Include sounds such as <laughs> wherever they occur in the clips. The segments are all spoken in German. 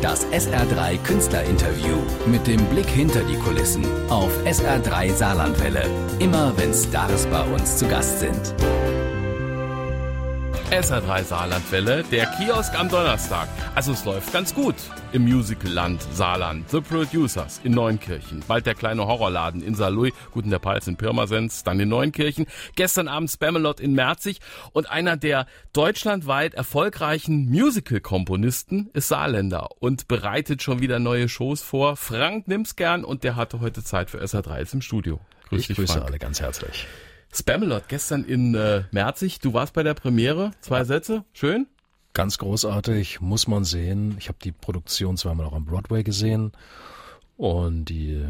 Das SR3 Künstlerinterview mit dem Blick hinter die Kulissen auf SR3 Saarlandwelle. Immer wenn Stars bei uns zu Gast sind. SR3 Saarlandwelle, der Kiosk am Donnerstag. Also es läuft ganz gut im Musicalland Saarland. The Producers in Neunkirchen. Bald der kleine Horrorladen in Saarlouis. Guten der Palz in Pirmasens. Dann in Neunkirchen. Gestern Abend Spamalot in Merzig. Und einer der deutschlandweit erfolgreichen Musical-Komponisten ist Saarländer und bereitet schon wieder neue Shows vor. Frank nimmt's gern und der hatte heute Zeit für SR3 ist im Studio. Grüß ich dich, grüße Frank. alle ganz herzlich. Spamalot gestern in äh, Merzig. Du warst bei der Premiere. Zwei. Sätze. Schön? Ganz großartig, muss man sehen. Ich habe die Produktion zweimal auch am Broadway gesehen und die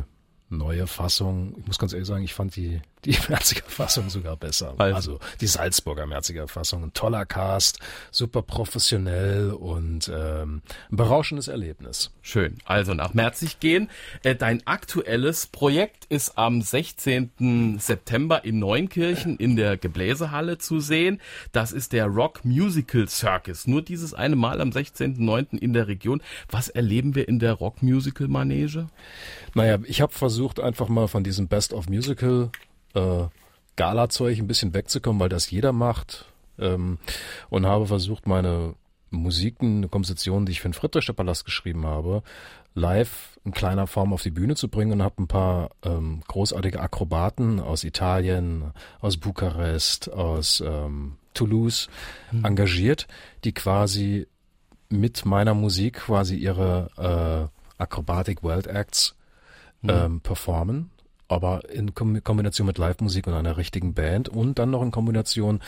neue Fassung, ich muss ganz ehrlich sagen, ich fand die, die <laughs> Merziger Fassung sogar besser. Also, also die Salzburger Merziger Fassung. Ein toller Cast, super professionell und ähm, ein berauschendes Erlebnis. Schön. Also nach Merzig gehen. Äh, dein aktuelles Projekt ist am 16. September in Neunkirchen in der Gebläsehalle zu sehen. Das ist der Rock Musical Circus. Nur dieses eine Mal am 16.09. in der Region. Was erleben wir in der Rock Musical Manege? Naja, ich habe versucht, einfach mal von diesem Best of Musical äh, Gala-Zeug ein bisschen wegzukommen, weil das jeder macht. Ähm, und habe versucht, meine Musiken, eine Komposition, die ich für den Friedrichster Palast geschrieben habe, live in kleiner Form auf die Bühne zu bringen und habe ein paar ähm, großartige Akrobaten aus Italien, aus Bukarest, aus ähm, Toulouse mhm. engagiert, die quasi mit meiner Musik quasi ihre äh, Acrobatic World Acts mhm. ähm, performen, aber in Kombination mit Live-Musik und einer richtigen Band und dann noch in Kombination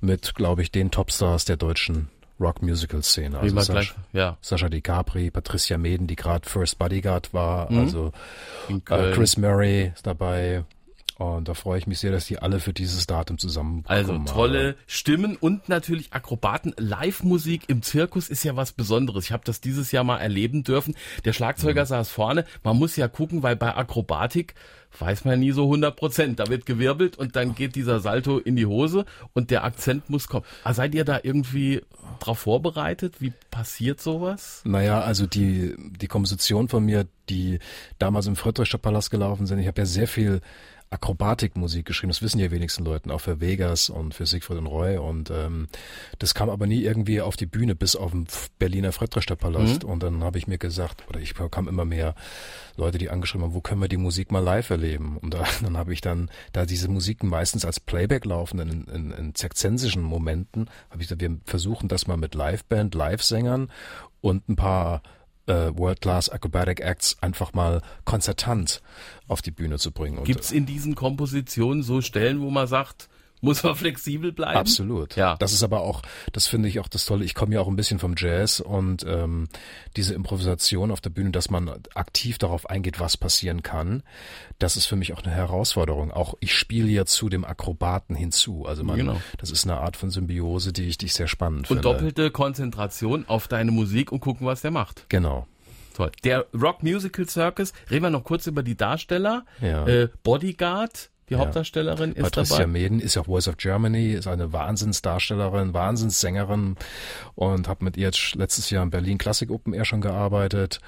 mit, glaube ich, den Topstars der deutschen Rock-Musical-Szene. Also Sascha, ja. Sascha DiCapri, Patricia Meden, die gerade First Bodyguard war, mhm. also äh, Chris Murray ist dabei, und da freue ich mich sehr, dass die alle für dieses Datum zusammenkommen. Also tolle haben. Stimmen und natürlich Akrobaten. Live-Musik im Zirkus ist ja was Besonderes. Ich habe das dieses Jahr mal erleben dürfen. Der Schlagzeuger mhm. saß vorne. Man muss ja gucken, weil bei Akrobatik weiß man nie so 100 Prozent. Da wird gewirbelt und dann geht dieser Salto in die Hose und der Akzent muss kommen. Ah, seid ihr da irgendwie drauf vorbereitet? Wie passiert sowas? Naja, also die, die Komposition von mir, die damals im Friedrichster Palast gelaufen sind, ich habe ja sehr viel Akrobatikmusik geschrieben. Das wissen ja wenigsten Leuten, auch für Vegas und für Siegfried und Roy. Und ähm, das kam aber nie irgendwie auf die Bühne bis auf den Berliner Friedrichster Palast. Mhm. Und dann habe ich mir gesagt, oder ich bekam immer mehr Leute, die angeschrieben haben, wo können wir die Musik mal live erleben? Und da, <laughs> dann habe ich dann, da diese Musiken meistens als Playback laufen in, in, in zirkzensischen Momenten, habe ich gesagt, wir versuchen das mal mit Liveband, Live-Sängern und ein paar äh, World-Class Acrobatic Acts einfach mal konzertant auf die Bühne zu bringen. Gibt es in diesen Kompositionen so Stellen, wo man sagt, muss man flexibel bleiben. Absolut. Ja. Das ist aber auch, das finde ich auch das Tolle. Ich komme ja auch ein bisschen vom Jazz und ähm, diese Improvisation auf der Bühne, dass man aktiv darauf eingeht, was passieren kann, das ist für mich auch eine Herausforderung. Auch ich spiele ja zu dem Akrobaten hinzu. Also man, genau. das ist eine Art von Symbiose, die ich, die ich sehr spannend und finde. Und doppelte Konzentration auf deine Musik und gucken, was der macht. Genau. Toll. Der Rock Musical Circus, reden wir noch kurz über die Darsteller. Ja. Äh, Bodyguard, die ja. Hauptdarstellerin ist Patricia dabei. Meden ist auch Voice of Germany, ist eine Wahnsinnsdarstellerin, Wahnsinnssängerin und habe mit ihr jetzt letztes Jahr in Berlin Classic Open Air schon gearbeitet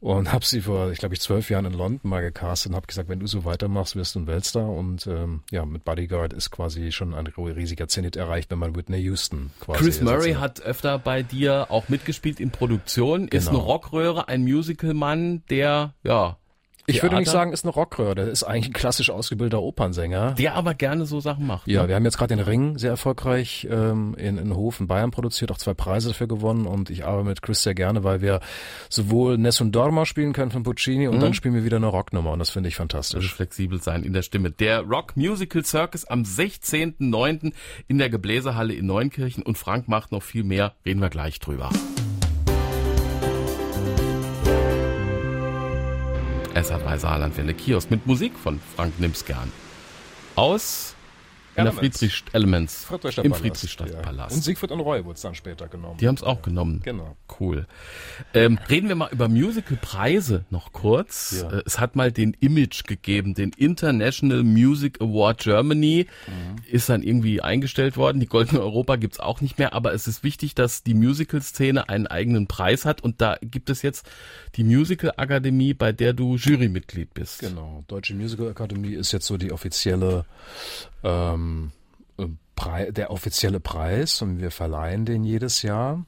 und habe sie vor, ich glaube, ich zwölf Jahren in London mal gecastet und habe gesagt, wenn du so weitermachst, wirst du ein Weltstar und ähm, ja, mit Bodyguard ist quasi schon ein riesiger Zenit erreicht, wenn man Whitney Houston quasi Chris Murray hat öfter bei dir auch mitgespielt in Produktion, genau. ist eine Rockröhre, ein Musicalmann, der ja ich würde nicht sagen, ist eine Rockröhre. Der ist eigentlich ein klassisch ausgebildeter Opernsänger. Der aber gerne so Sachen macht. Ja, ne? wir haben jetzt gerade den Ring sehr erfolgreich ähm, in, in Hof in Bayern produziert, auch zwei Preise dafür gewonnen und ich arbeite mit Chris sehr gerne, weil wir sowohl Nessun Dorma spielen können von Puccini und mhm. dann spielen wir wieder eine Rocknummer und das finde ich fantastisch. Also flexibel sein in der Stimme. Der Rock Musical Circus am 16.09. in der Gebläsehalle in Neunkirchen und Frank macht noch viel mehr, reden wir gleich drüber. SR3 Saarlandwelle Kiosk mit Musik von Frank Nimskern. Aus An der. Friedrich Elements. Friedrichstadt Im Palast, Friedrichstadtpalast. Ja. Und Siegfried und Roy wurde es dann später genommen. Die haben es auch genommen. Genau. Cool. Ähm, reden wir mal über Musicalpreise noch kurz. Ja. Äh, Es hat mal den Image gegeben, den International Music Award Germany. Mhm. Ist dann irgendwie eingestellt worden. Die Goldene Europa gibt's auch nicht mehr. Aber es ist wichtig, dass die Musical-Szene einen eigenen Preis hat. Und da gibt es jetzt die Musical Akademie, bei der du Jurymitglied bist. Genau. Deutsche Musical Academy ist jetzt so die offizielle, ähm, äh, Prei der offizielle Preis und wir verleihen den jedes Jahr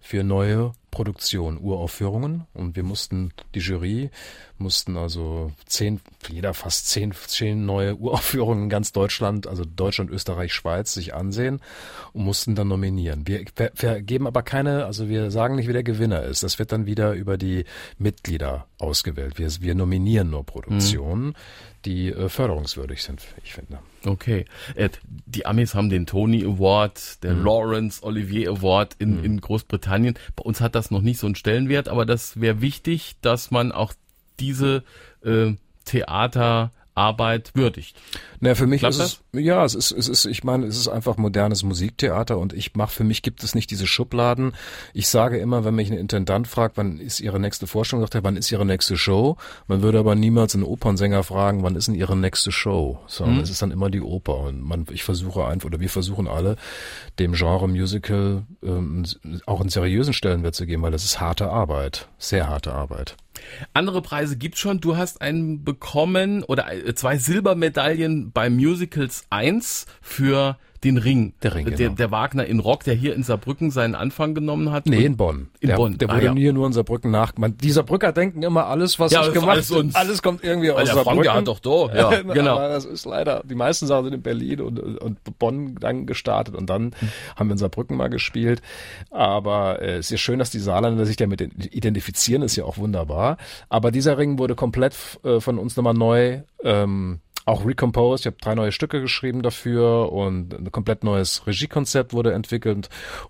für neue Produktionen, Uraufführungen und wir mussten, die Jury mussten also zehn, jeder fast zehn, zehn neue Uraufführungen in ganz Deutschland, also Deutschland, Österreich, Schweiz sich ansehen und mussten dann nominieren. Wir ver- vergeben aber keine, also wir sagen nicht, wer der Gewinner ist. Das wird dann wieder über die Mitglieder ausgewählt. Wir, wir nominieren nur Produktionen, die äh, förderungswürdig sind, ich finde. Okay. Äh, die Amis haben den Tony Award, der Lawrence Olivier Award in, in Großbritannien. Bei uns hat das noch nicht so einen Stellenwert, aber das wäre wichtig, dass man auch diese äh, Theaterarbeit würdigt. Naja, für mich Klappt ist es, ja, es ist, es ist, ich meine, es ist einfach modernes Musiktheater und ich mache, für mich gibt es nicht diese Schubladen. Ich sage immer, wenn mich ein Intendant fragt, wann ist Ihre nächste Vorstellung, sagt er, wann ist Ihre nächste Show? Man würde aber niemals einen Opernsänger fragen, wann ist denn Ihre nächste Show? Sondern es ist dann immer die Oper und man, ich versuche einfach, oder wir versuchen alle, dem Genre Musical ähm, auch einen seriösen Stellenwert zu geben, weil das ist harte Arbeit, sehr harte Arbeit. Andere Preise gibt's schon. Du hast einen bekommen oder äh, zwei Silbermedaillen bei Musicals 1 für den Ring. Der Ring, der, genau. der Wagner in Rock, der hier in Saarbrücken seinen Anfang genommen hat. Nee, in Bonn. In der, Bonn. Der Ah, wurde ja. hier nur in Saarbrücken nach. Man, die Saarbrücker denken immer, alles, was Ja, ich gemacht alles uns. alles kommt irgendwie aus der Frank, Saarbrücken. der hat doch da. Ja, <laughs> genau. Aber das ist leider, die meisten Sachen sind in Berlin und, und Bonn dann gestartet und dann haben wir in Saarbrücken mal gespielt. Aber äh, es ist ja schön, dass die Saarländer sich damit identifizieren, ist ja auch wunderbar. Aber dieser Ring wurde komplett äh, von uns nochmal neu ähm, auch recomposed. Ich habe drei neue Stücke geschrieben dafür und ein komplett neues Regiekonzept wurde entwickelt.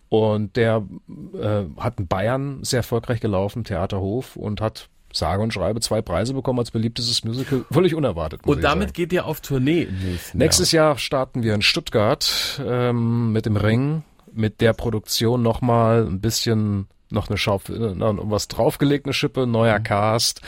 Und der äh, hat in Bayern sehr erfolgreich gelaufen, Theaterhof, und hat sage und schreibe zwei Preise bekommen als beliebtestes Musical. <laughs> Völlig unerwartet. Und damit sagen. geht ihr auf Tournee nächsten Nächstes Jahr starten wir in Stuttgart ähm, mit dem Ring, mit der Produktion nochmal ein bisschen noch eine Schau, äh, noch was draufgelegt, eine Schippe, neuer Cast,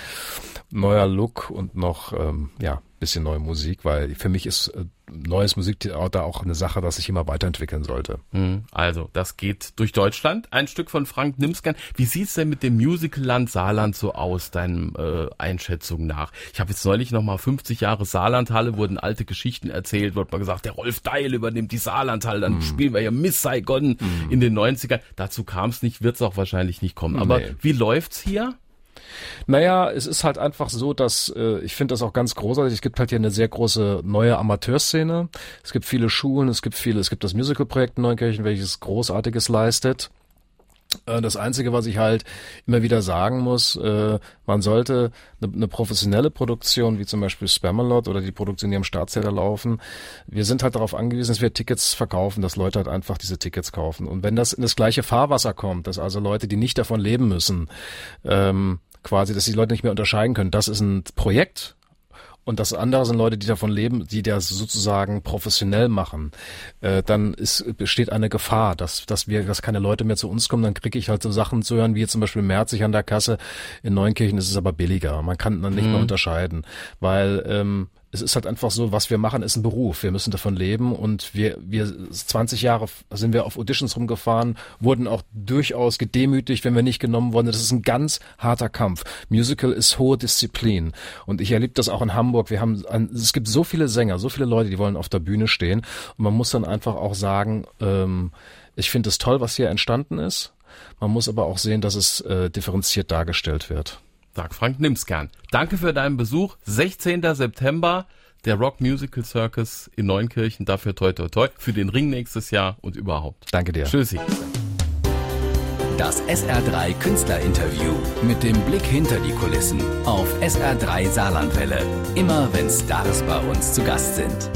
neuer Look und noch ähm, ja bisschen neue Musik, weil für mich ist äh, neues Musiktheater auch eine Sache, das sich immer weiterentwickeln sollte. Hm, Also, das geht durch Deutschland. Ein Stück von Frank Nimskan. Wie sieht's denn mit dem Musicalland Saarland so aus, deinem äh, Einschätzung nach? Ich habe jetzt neulich nochmal 50 Jahre Saarlandhalle, wurden alte Geschichten erzählt, wurde mal gesagt, der Rolf Deil übernimmt die Saarlandhalle, dann Mhm. spielen wir ja Miss Saigon in den 90ern. Dazu kam's nicht, wird's auch wahrscheinlich nicht kommen. Aber Nee. wie läuft's hier? Naja, es ist halt einfach so, dass äh, ich finde das auch ganz großartig. Es gibt halt hier eine sehr große neue Amateurszene. Es gibt viele Schulen, es gibt viele, es gibt das Musical-Projekt in Neunkirchen, welches Großartiges leistet. Äh, Das Einzige, was ich halt immer wieder sagen muss, äh, man sollte eine, eine professionelle Produktion, wie zum Beispiel Spamalot oder die Produktion, die am Staatstheater laufen, wir sind halt darauf angewiesen, dass wir Tickets verkaufen, dass Leute halt einfach diese Tickets kaufen. Und wenn das in das gleiche Fahrwasser kommt, dass also Leute, die nicht davon leben müssen, ähm, quasi, dass die Leute nicht mehr unterscheiden können, das ist ein Projekt, und das andere sind Leute, die davon leben, die das sozusagen professionell machen, äh, dann ist, besteht eine Gefahr, dass, dass wir, dass keine Leute mehr zu uns kommen, dann kriege ich halt so Sachen zu hören, wie zum Beispiel Merzig an der Kasse. In Neunkirchen ist es aber billiger. Man kann dann nicht mehr unterscheiden, weil ähm, es ist halt einfach so, was wir machen, ist ein Beruf. Wir müssen davon leben und wir, wir 20 Jahre sind wir auf Auditions rumgefahren, wurden auch durchaus gedemütigt, wenn wir nicht genommen wurden. Das ist ein ganz harter Kampf. Musical ist hohe Disziplin und ich erlebe das auch in Hamburg. Wir haben, ein, es gibt so viele Sänger, so viele Leute, die wollen auf der Bühne stehen und man muss dann einfach auch sagen, ähm, ich finde es toll, was hier entstanden ist. Man muss aber auch sehen, dass es äh, differenziert dargestellt wird. Sagt Frank Nimskan. Danke für deinen Besuch. 16. September, der Rock Musical Circus in Neunkirchen. Dafür toi toi toi. Für den Ring nächstes Jahr und überhaupt. Danke dir. Tschüssi. Das SR3 Künstlerinterview mit dem Blick hinter die Kulissen auf SR3 Saarlandwelle. Immer wenn Stars bei uns zu Gast sind.